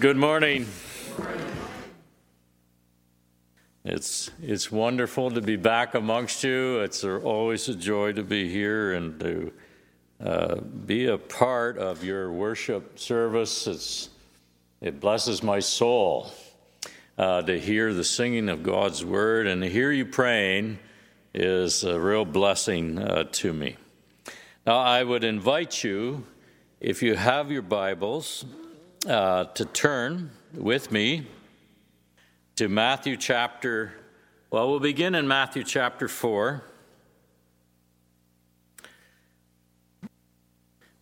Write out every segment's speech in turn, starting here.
Good morning. It's it's wonderful to be back amongst you. It's always a joy to be here and to uh, be a part of your worship service. It's it blesses my soul uh, to hear the singing of God's word and to hear you praying is a real blessing uh, to me. Now I would invite you, if you have your Bibles, uh, to turn with me to Matthew chapter, well, we'll begin in Matthew chapter 4.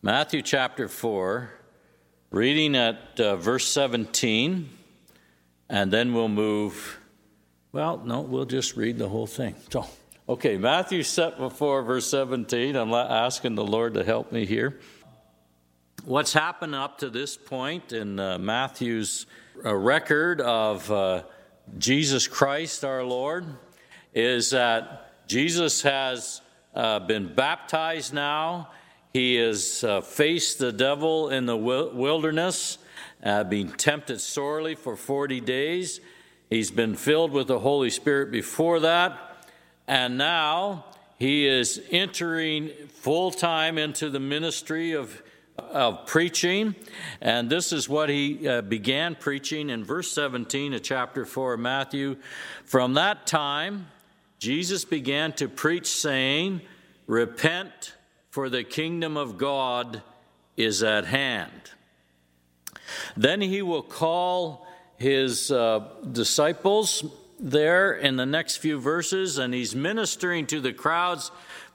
Matthew chapter 4, reading at uh, verse 17, and then we'll move. Well, no, we'll just read the whole thing. So, okay, Matthew 4, verse 17. I'm asking the Lord to help me here. What's happened up to this point in uh, Matthew's uh, record of uh, Jesus Christ our Lord is that Jesus has uh, been baptized now. He has uh, faced the devil in the wilderness, uh, being tempted sorely for 40 days. He's been filled with the Holy Spirit before that. And now he is entering full time into the ministry of of preaching, and this is what he uh, began preaching in verse 17 of chapter 4 of Matthew. From that time, Jesus began to preach, saying, Repent, for the kingdom of God is at hand. Then he will call his uh, disciples there in the next few verses, and he's ministering to the crowds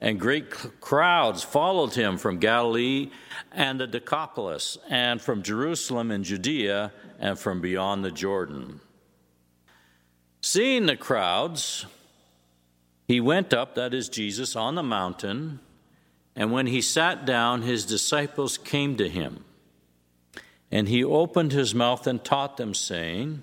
and great crowds followed him from Galilee and the Decapolis, and from Jerusalem and Judea, and from beyond the Jordan. Seeing the crowds, he went up, that is Jesus, on the mountain, and when he sat down, his disciples came to him. And he opened his mouth and taught them, saying,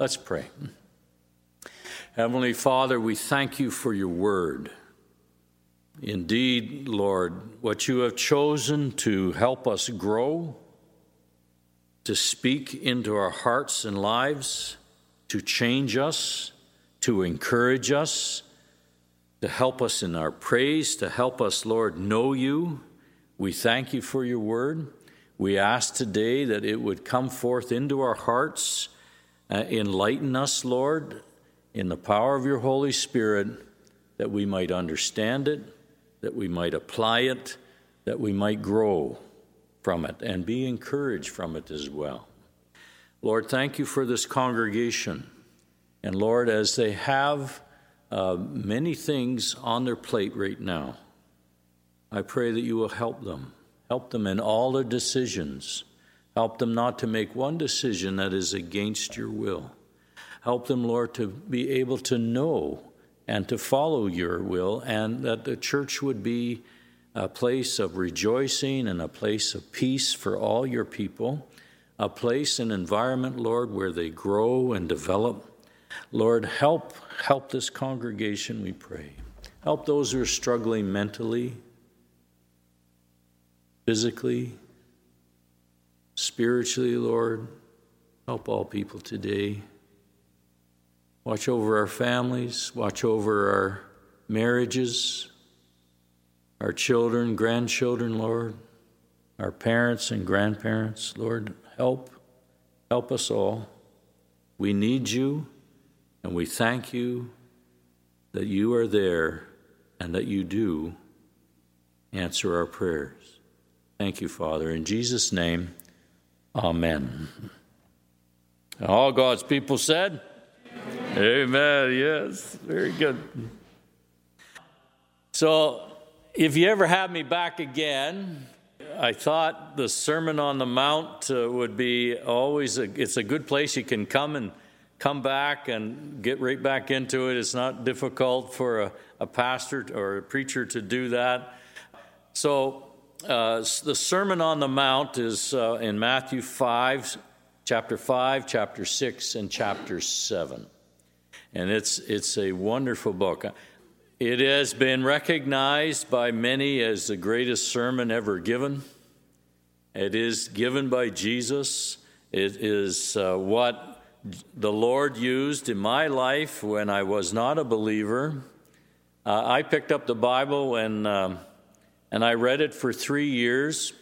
Let's pray. Heavenly Father, we thank you for your word. Indeed, Lord, what you have chosen to help us grow, to speak into our hearts and lives, to change us, to encourage us, to help us in our praise, to help us, Lord, know you. We thank you for your word. We ask today that it would come forth into our hearts uh, enlighten us, Lord, in the power of your Holy Spirit, that we might understand it, that we might apply it, that we might grow from it and be encouraged from it as well. Lord, thank you for this congregation. And Lord, as they have uh, many things on their plate right now, I pray that you will help them. Help them in all their decisions. Help them not to make one decision that is against your will. Help them, Lord, to be able to know and to follow your will, and that the church would be a place of rejoicing and a place of peace for all your people, a place, an environment, Lord, where they grow and develop. Lord, help help this congregation, we pray. Help those who are struggling mentally, physically, spiritually, Lord. Help all people today. Watch over our families, watch over our marriages, our children, grandchildren, Lord, our parents and grandparents. Lord, help. Help us all. We need you, and we thank you that you are there and that you do answer our prayers. Thank you, Father. In Jesus' name, amen. All God's people said, Amen. Yes, very good. So, if you ever have me back again, I thought the Sermon on the Mount uh, would be always a, it's a good place you can come and come back and get right back into it. It's not difficult for a, a pastor or a preacher to do that. So, uh, the Sermon on the Mount is uh, in Matthew 5, chapter 5, chapter 6, and chapter 7. And it's, it's a wonderful book. It has been recognized by many as the greatest sermon ever given. It is given by Jesus. It is uh, what the Lord used in my life when I was not a believer. Uh, I picked up the Bible and, and I read it for three years.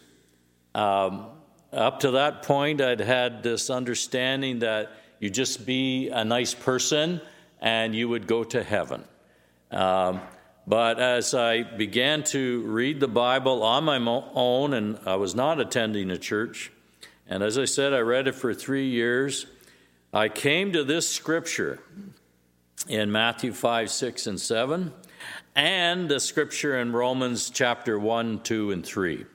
Um, up to that point, I'd had this understanding that you just be a nice person and you would go to heaven. Um, but as I began to read the Bible on my own, and I was not attending a church, and as I said, I read it for three years, I came to this scripture in Matthew 5, 6, and 7, and the scripture in Romans chapter 1, 2, and 3.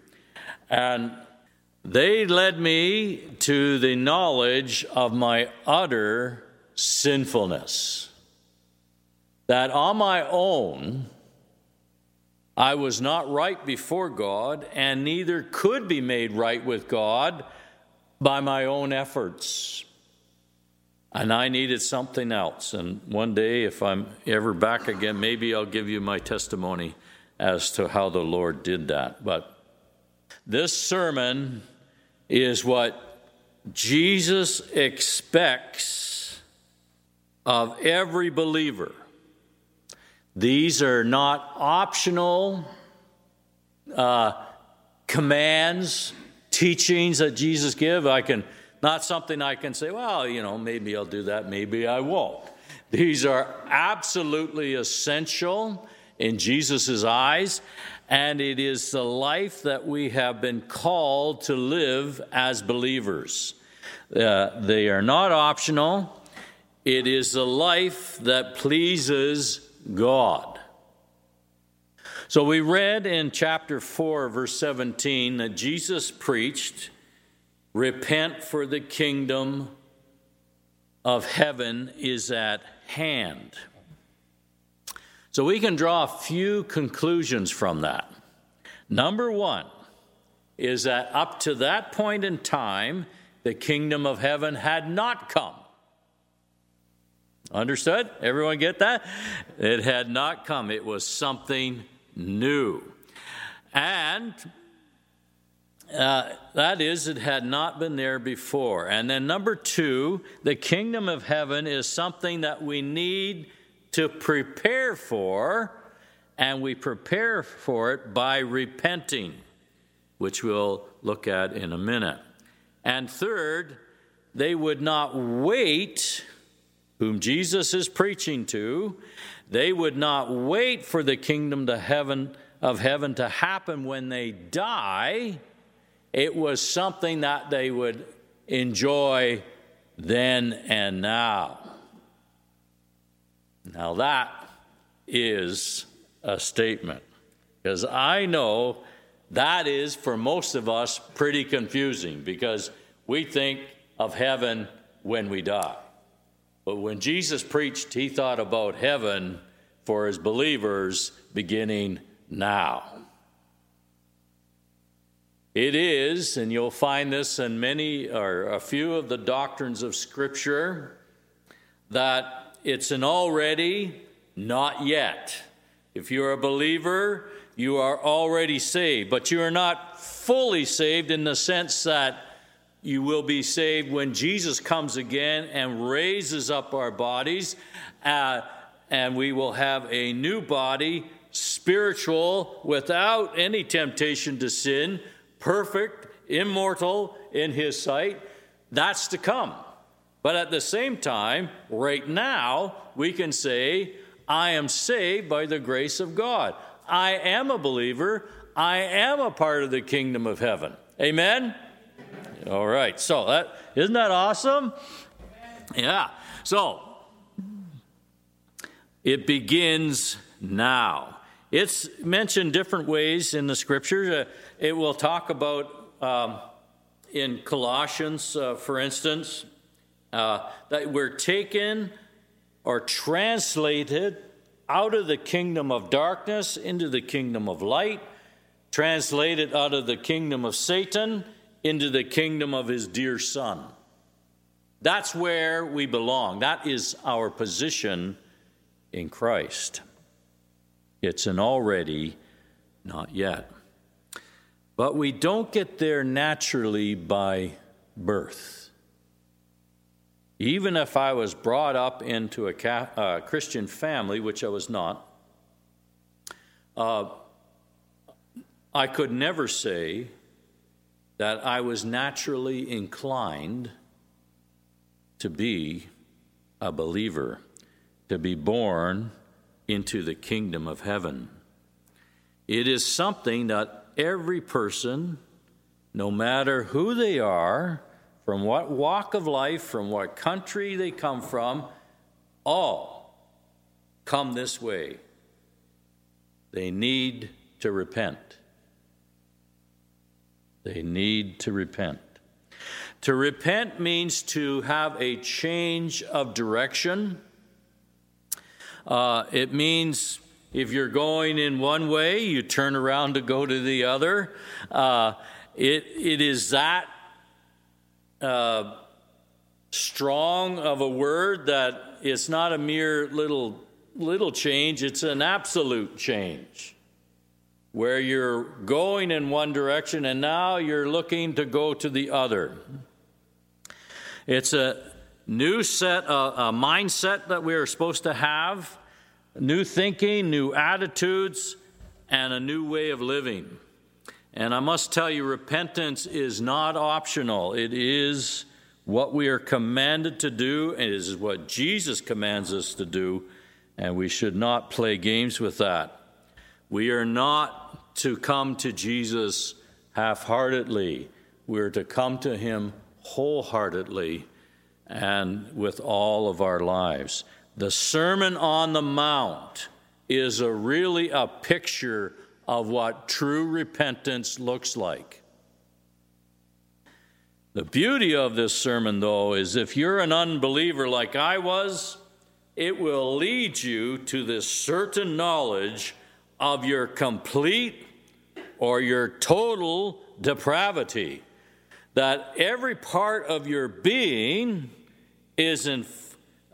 And they led me to the knowledge of my utter sinfulness that on my own I was not right before God, and neither could be made right with God by my own efforts. And I needed something else. And one day, if I'm ever back again, maybe I'll give you my testimony as to how the Lord did that. But this sermon is what Jesus expects of every believer. These are not optional uh, commands, teachings that Jesus give. I can not something I can say, well, you know, maybe I'll do that, maybe I won't. These are absolutely essential in Jesus' eyes, and it is the life that we have been called to live as believers. Uh, they are not optional. It is the life that pleases God. So we read in chapter 4, verse 17, that Jesus preached, Repent, for the kingdom of heaven is at hand. So we can draw a few conclusions from that. Number one is that up to that point in time, the kingdom of heaven had not come. Understood? Everyone get that? It had not come, it was something new. And uh, that is, it had not been there before. And then, number two, the kingdom of heaven is something that we need to prepare for, and we prepare for it by repenting, which we'll look at in a minute. And third, they would not wait whom Jesus is preaching to, they would not wait for the kingdom to heaven of heaven to happen when they die. It was something that they would enjoy then and now. Now that is a statement because I know that is for most of us pretty confusing because we think of heaven when we die. But when Jesus preached, he thought about heaven for his believers beginning now. It is, and you'll find this in many or a few of the doctrines of Scripture, that it's an already, not yet. If you're a believer, you are already saved, but you are not fully saved in the sense that you will be saved when Jesus comes again and raises up our bodies, uh, and we will have a new body, spiritual, without any temptation to sin, perfect, immortal in His sight. That's to come. But at the same time, right now, we can say, I am saved by the grace of God. I am a believer. I am a part of the kingdom of heaven. Amen? All right. So that isn't that awesome? Yeah. So it begins now. It's mentioned different ways in the scriptures. Uh, it will talk about um, in Colossians, uh, for instance, uh, that we're taken or translated out of the kingdom of darkness into the kingdom of light, translated out of the kingdom of Satan into the kingdom of his dear son. That's where we belong. That is our position in Christ. It's an already, not yet. But we don't get there naturally by birth. Even if I was brought up into a uh, Christian family, which I was not, uh, I could never say that I was naturally inclined to be a believer, to be born into the kingdom of heaven. It is something that every person, no matter who they are, from what walk of life, from what country they come from, all come this way. They need to repent. They need to repent. To repent means to have a change of direction. Uh, it means if you're going in one way, you turn around to go to the other. Uh, it, it is that uh, strong of a word that it's not a mere little little change; it's an absolute change, where you're going in one direction and now you're looking to go to the other. It's a new set, a, a mindset that we are supposed to have, new thinking, new attitudes, and a new way of living. And I must tell you, repentance is not optional. It is what we are commanded to do, and it is what Jesus commands us to do, and we should not play games with that. We are not to come to Jesus half heartedly, we're to come to Him wholeheartedly and with all of our lives. The Sermon on the Mount is a really a picture of what true repentance looks like. The beauty of this sermon, though, is if you're an unbeliever like I was, it will lead you to this certain knowledge of your complete or your total depravity. That every part of your being is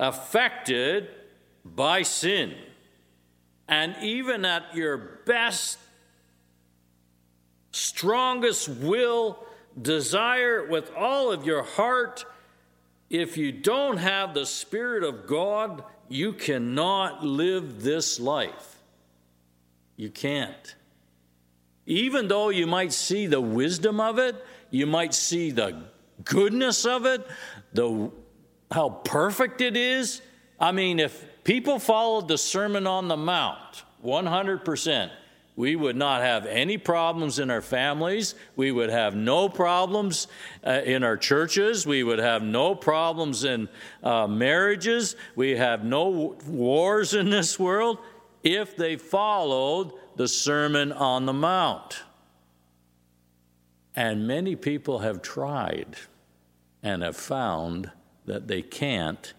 affected by sin. And even at your best, strongest will, desire with all of your heart, if you don't have the Spirit of God, you cannot live this life. You can't. Even though you might see the wisdom of it, you might see the goodness of it, the how perfect it is. I mean, if people followed the Sermon on the Mount 100%, we would not have any problems in our families. We would have no problems uh, in our churches. We would have no problems in uh, marriages. We have no wars in this world if they followed the Sermon on the Mount. And many people have tried and have found that they can't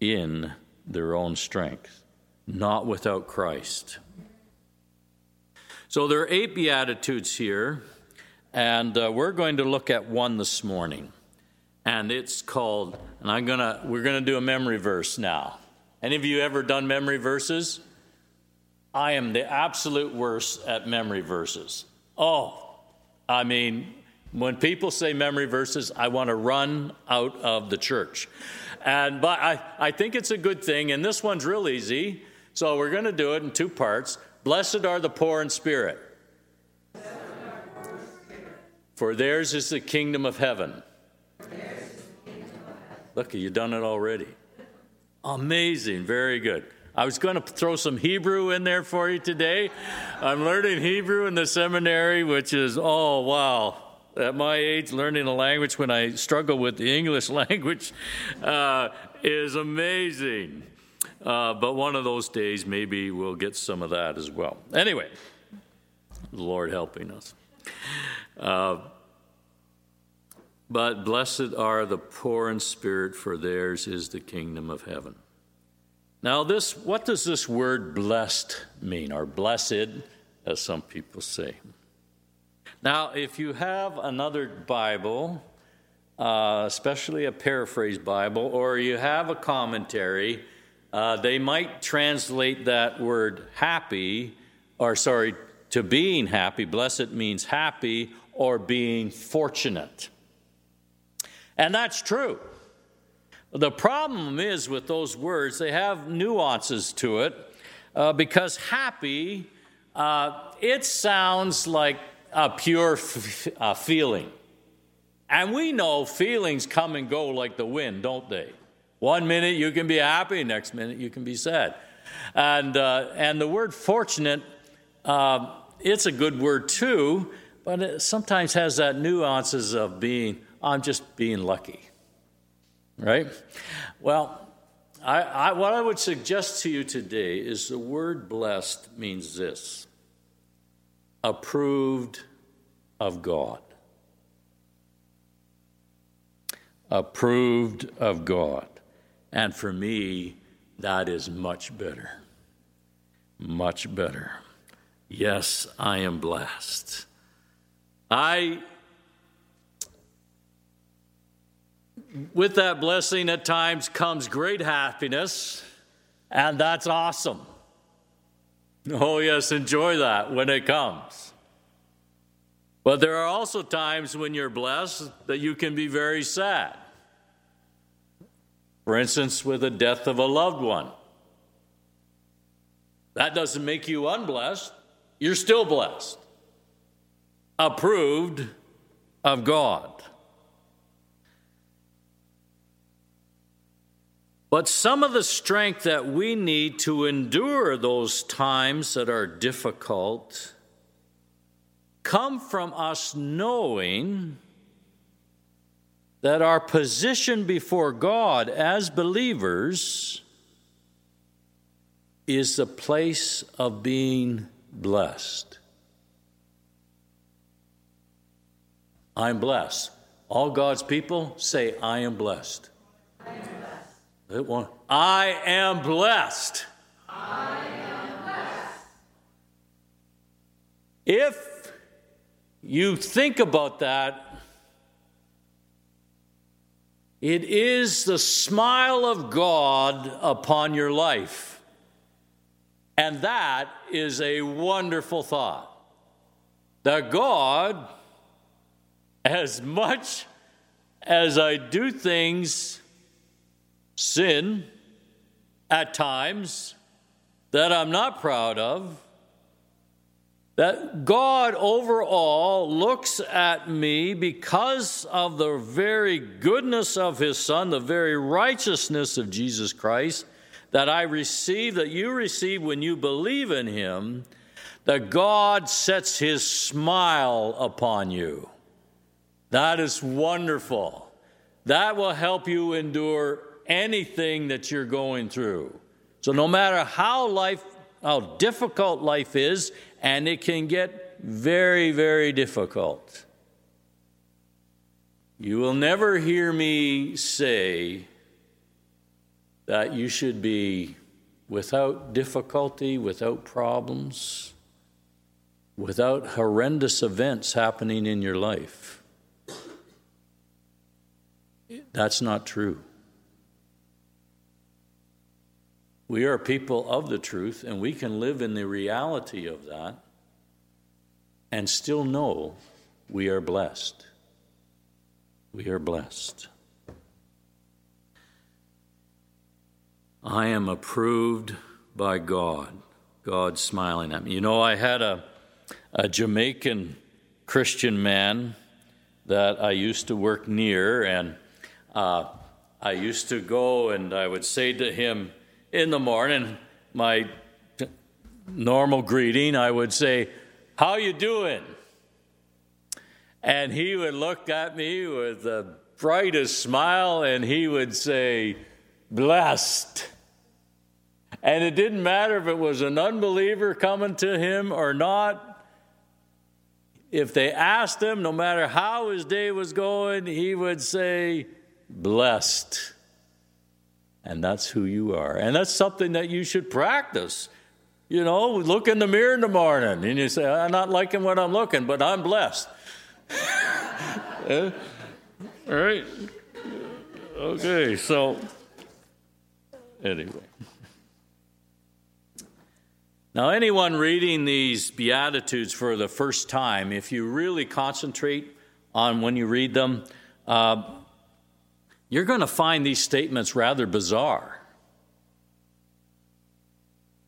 in their own strength, not without Christ. So there are eight Beatitudes here, and uh, we're going to look at one this morning. And it's called, and I'm gonna, we're gonna do a memory verse now. Any of you ever done memory verses? I am the absolute worst at memory verses. Oh, I mean, when people say memory verses, I want to run out of the church. And but I, I think it's a good thing, and this one's real easy. So we're going to do it in two parts. Blessed are the poor in spirit, for theirs is the kingdom of heaven. Look, you've done it already. Amazing, very good. I was going to throw some Hebrew in there for you today. I'm learning Hebrew in the seminary, which is, oh, wow. At my age, learning a language when I struggle with the English language uh, is amazing. Uh, but one of those days, maybe we'll get some of that as well. Anyway, the Lord helping us. Uh, but blessed are the poor in spirit, for theirs is the kingdom of heaven. Now, this, what does this word blessed mean, or blessed, as some people say? Now, if you have another Bible, uh, especially a paraphrase Bible, or you have a commentary, uh, they might translate that word happy, or sorry, to being happy. Blessed means happy or being fortunate. And that's true. The problem is with those words, they have nuances to it uh, because happy, uh, it sounds like a pure uh, feeling. And we know feelings come and go like the wind, don't they? One minute you can be happy, next minute you can be sad. And, uh, and the word fortunate, uh, it's a good word too, but it sometimes has that nuances of being, I'm just being lucky right? Well, I, I, what I would suggest to you today is the word blessed means this approved of God. Approved of God. And for me, that is much better. Much better. Yes, I am blessed. I with that blessing at times comes great happiness, and that's awesome. Oh, yes, enjoy that when it comes. But there are also times when you're blessed that you can be very sad. For instance, with the death of a loved one. That doesn't make you unblessed, you're still blessed, approved of God. But some of the strength that we need to endure those times that are difficult come from us knowing that our position before God as believers is the place of being blessed. I'm blessed. All God's people say, I am blessed. I am blessed. One. I am blessed. I am blessed. If you think about that, it is the smile of God upon your life. And that is a wonderful thought. That God, as much as I do things sin at times that I'm not proud of, that God overall looks at me because of the very goodness of His Son, the very righteousness of Jesus Christ that I receive, that you receive when you believe in Him, that God sets His smile upon you. That is wonderful. That will help you endure anything that you're going through. So no matter how life how difficult life is and it can get very very difficult. You will never hear me say that you should be without difficulty, without problems, without horrendous events happening in your life. That's not true. We are people of the truth, and we can live in the reality of that and still know we are blessed. We are blessed. I am approved by God. God smiling at me. You know, I had a, a Jamaican Christian man that I used to work near, and uh, I used to go and I would say to him in the morning, my normal greeting, I would say, "How you doing?" And he would look at me with the brightest smile, and he would say, "Blessed." And it didn't matter if it was an unbeliever coming to him or not if they asked him, no matter how his day was going, he would say, blessed. And that's who you are. And that's something that you should practice. You know, look in the mirror in the morning and you say, I'm not liking what I'm looking, but I'm blessed. All right? Okay, so anyway. Now, anyone reading these Beatitudes for the first time, if you really concentrate on when you read them, uh, you're going to find these statements rather bizarre.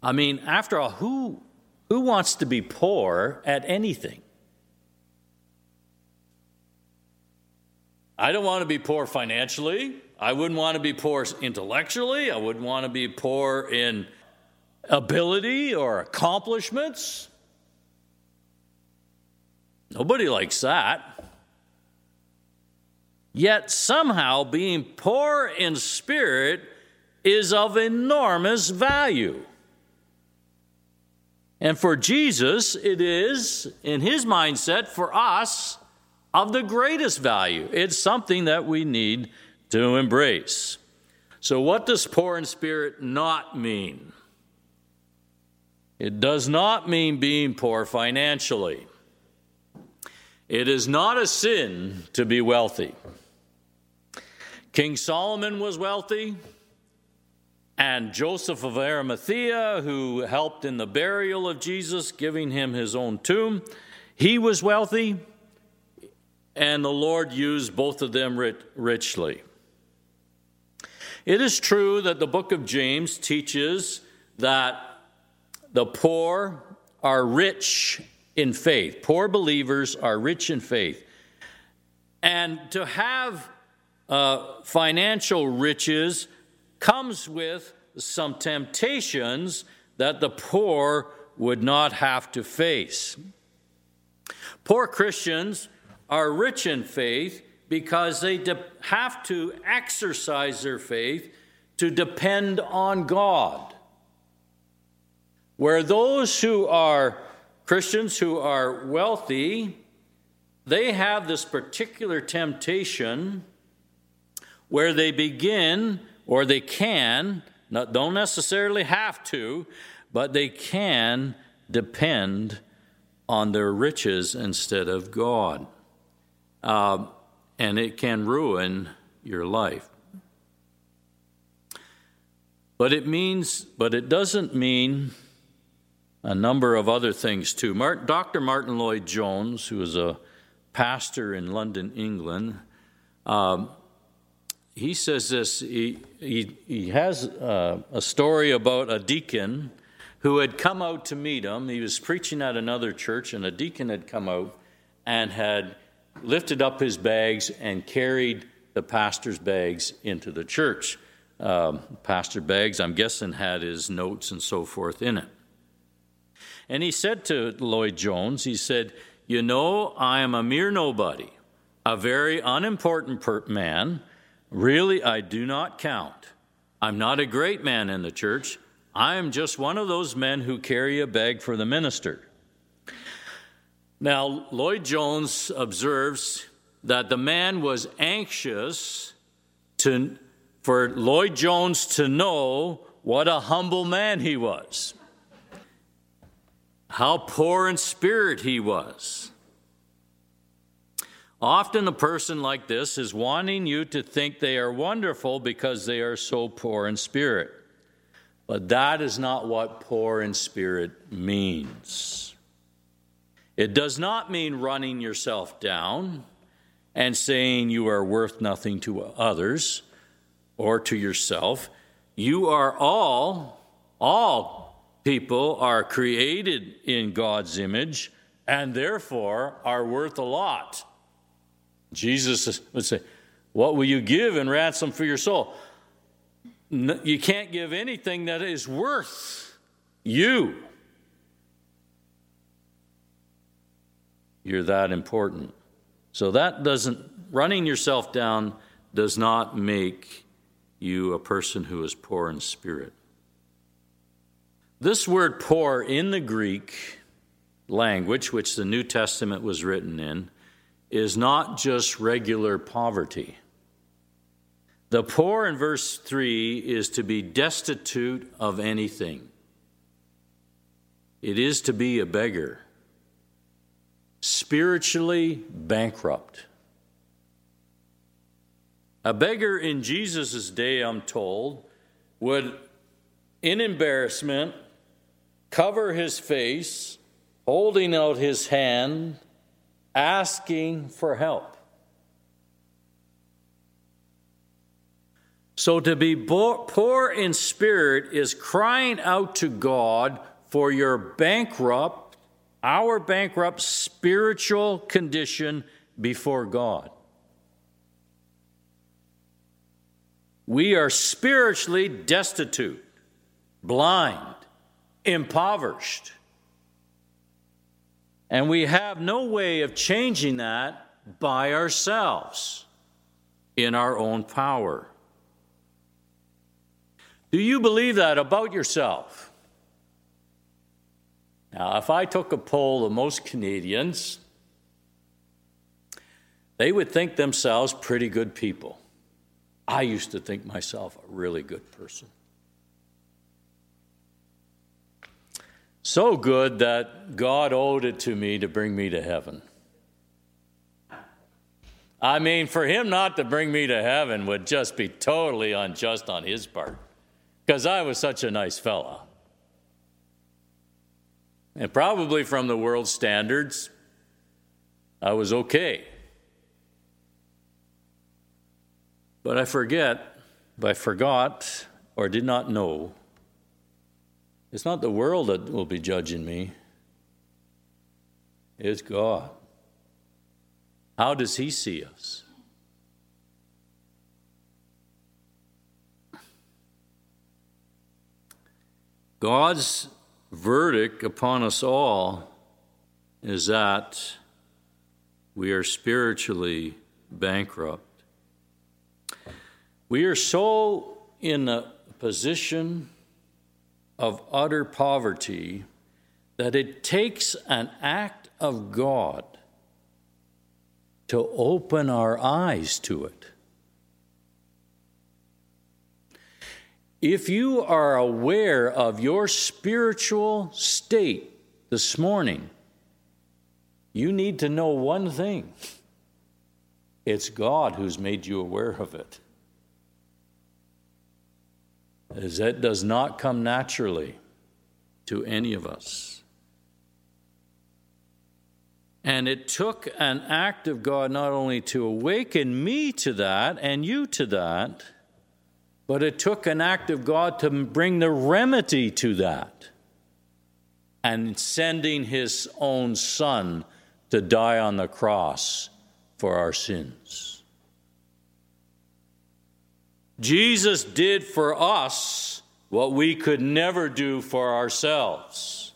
I mean, after all, who, who wants to be poor at anything? I don't want to be poor financially. I wouldn't want to be poor intellectually. I wouldn't want to be poor in ability or accomplishments. Nobody likes that. Yet somehow being poor in spirit is of enormous value. And for Jesus, it is, in his mindset, for us, of the greatest value. It's something that we need to embrace. So, what does poor in spirit not mean? It does not mean being poor financially. It is not a sin to be wealthy. King Solomon was wealthy, and Joseph of Arimathea, who helped in the burial of Jesus, giving him his own tomb, he was wealthy, and the Lord used both of them richly. It is true that the book of James teaches that the poor are rich in faith. Poor believers are rich in faith. And to have uh, financial riches comes with some temptations that the poor would not have to face. Poor Christians are rich in faith because they de- have to exercise their faith to depend on God. Where those who are Christians who are wealthy, they have this particular temptation where they begin, or they can, not, don't necessarily have to, but they can depend on their riches instead of God. Uh, and it can ruin your life. But it means, but it doesn't mean a number of other things too. Martyn, Dr. Martyn Lloyd-Jones, who is a pastor in London, England, um, he says this. He, he, he has uh, a story about a deacon who had come out to meet him. He was preaching at another church, and a deacon had come out and had lifted up his bags and carried the pastor's bags into the church. Um, pastor bags, I'm guessing, had his notes and so forth in it. And he said to Lloyd-Jones, he said, You know, I am a mere nobody, a very unimportant man. Really, I do not count. I'm not a great man in the church. I am just one of those men who carry a bag for the minister. Now, Lloyd-Jones observes that the man was anxious to, for Lloyd-Jones to know what a humble man he was how poor in spirit he was. Often a person like this is wanting you to think they are wonderful because they are so poor in spirit. But that is not what poor in spirit means. It does not mean running yourself down and saying you are worth nothing to others or to yourself. You are all, all people are created in God's image and therefore are worth a lot. Jesus would say, What will you give in ransom for your soul? You can't give anything that is worth you. You're that important. So that doesn't, running yourself down does not make you a person who is poor in spirit. This word poor in the Greek language, which the New Testament was written in, is not just regular poverty. The poor in verse 3 is to be destitute of anything, it is to be a beggar, spiritually bankrupt. A beggar in Jesus' day, I'm told, would, in embarrassment, cover his face, holding out his hand, asking for help. So to be poor in spirit is crying out to God for your bankrupt, our bankrupt spiritual condition before God. We are spiritually destitute, blind, impoverished. And we have no way of changing that by ourselves in our own power. Do you believe that about yourself? Now, if I took a poll of most Canadians, they would think themselves pretty good people. I used to think myself a really good person. So good that God owed it to me to bring me to heaven. I mean, for him not to bring me to heaven would just be totally unjust on his part because I was such a nice fella. And probably from the world's standards, I was okay. But I forget, I forgot or did not know, it's not the world that will be judging me, it's God. How does He see us? God's verdict upon us all is that we are spiritually bankrupt. We are so in a position of utter poverty that it takes an act of God to open our eyes to it. If you are aware of your spiritual state this morning, you need to know one thing it's God who's made you aware of it. As that does not come naturally to any of us. And it took an act of God not only to awaken me to that and you to that but it took an act of God to bring the remedy to that and sending his own son to die on the cross for our sins. Jesus did for us what we could never do for ourselves.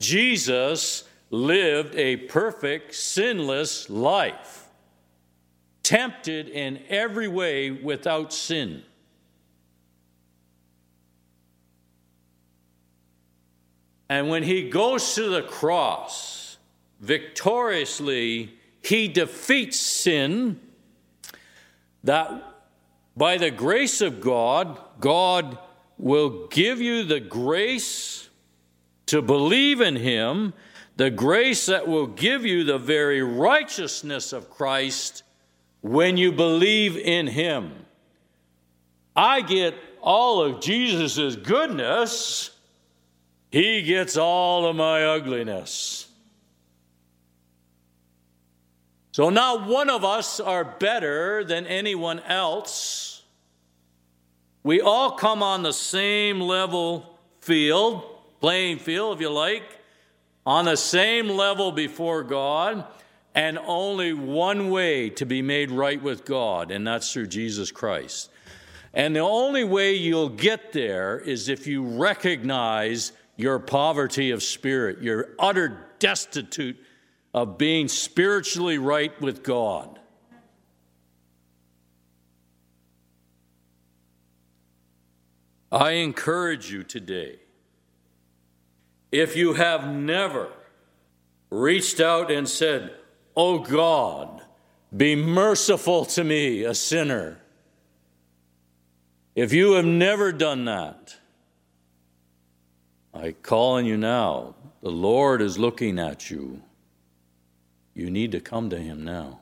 Jesus lived a perfect, sinless life, tempted in every way without sin. And when he goes to the cross, victoriously, he defeats sin. That by the grace of God, God will give you the grace to believe in him, the grace that will give you the very righteousness of Christ when you believe in him. I get all of Jesus' goodness, he gets all of my ugliness. So, not one of us are better than anyone else. We all come on the same level field, playing field, if you like, on the same level before God, and only one way to be made right with God, and that's through Jesus Christ. And the only way you'll get there is if you recognize your poverty of spirit, your utter destitute of being spiritually right with God. I encourage you today, if you have never reached out and said, Oh God, be merciful to me, a sinner. If you have never done that, I call on you now. The Lord is looking at you. You need to come to Him now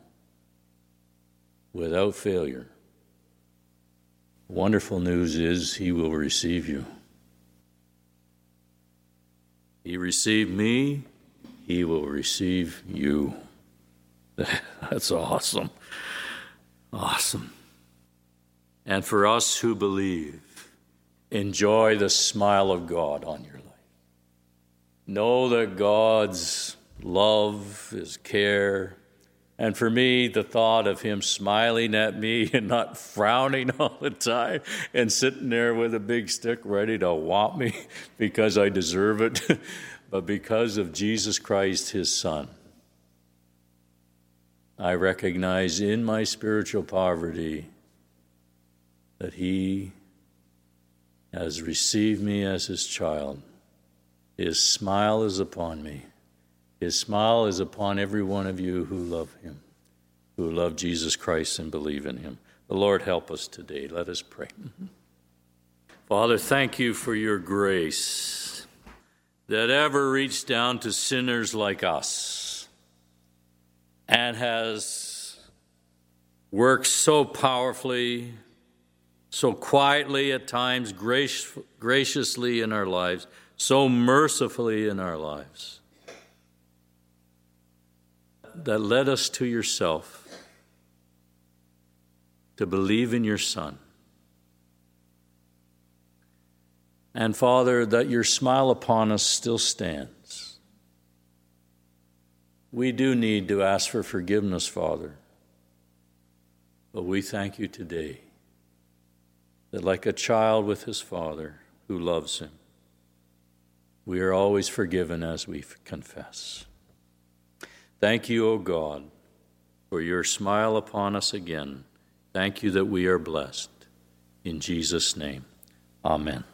without failure. Wonderful news is He will receive you. He received me, He will receive you. That's awesome. Awesome. And for us who believe, enjoy the smile of God on your life. Know that God's love, his care. And for me, the thought of him smiling at me and not frowning all the time and sitting there with a big stick ready to whop me because I deserve it, but because of Jesus Christ, his son. I recognize in my spiritual poverty that he has received me as his child. His smile is upon me. His smile is upon every one of you who love him, who love Jesus Christ and believe in him. The Lord help us today. Let us pray. Father, thank you for your grace that ever reached down to sinners like us and has worked so powerfully, so quietly at times, grace, graciously in our lives, so mercifully in our lives that led us to yourself, to believe in your Son. And Father, that your smile upon us still stands. We do need to ask for forgiveness, Father. But we thank you today that, like a child with his father who loves him, we are always forgiven as we confess. Thank you, O God, for your smile upon us again. Thank you that we are blessed. In Jesus' name, amen.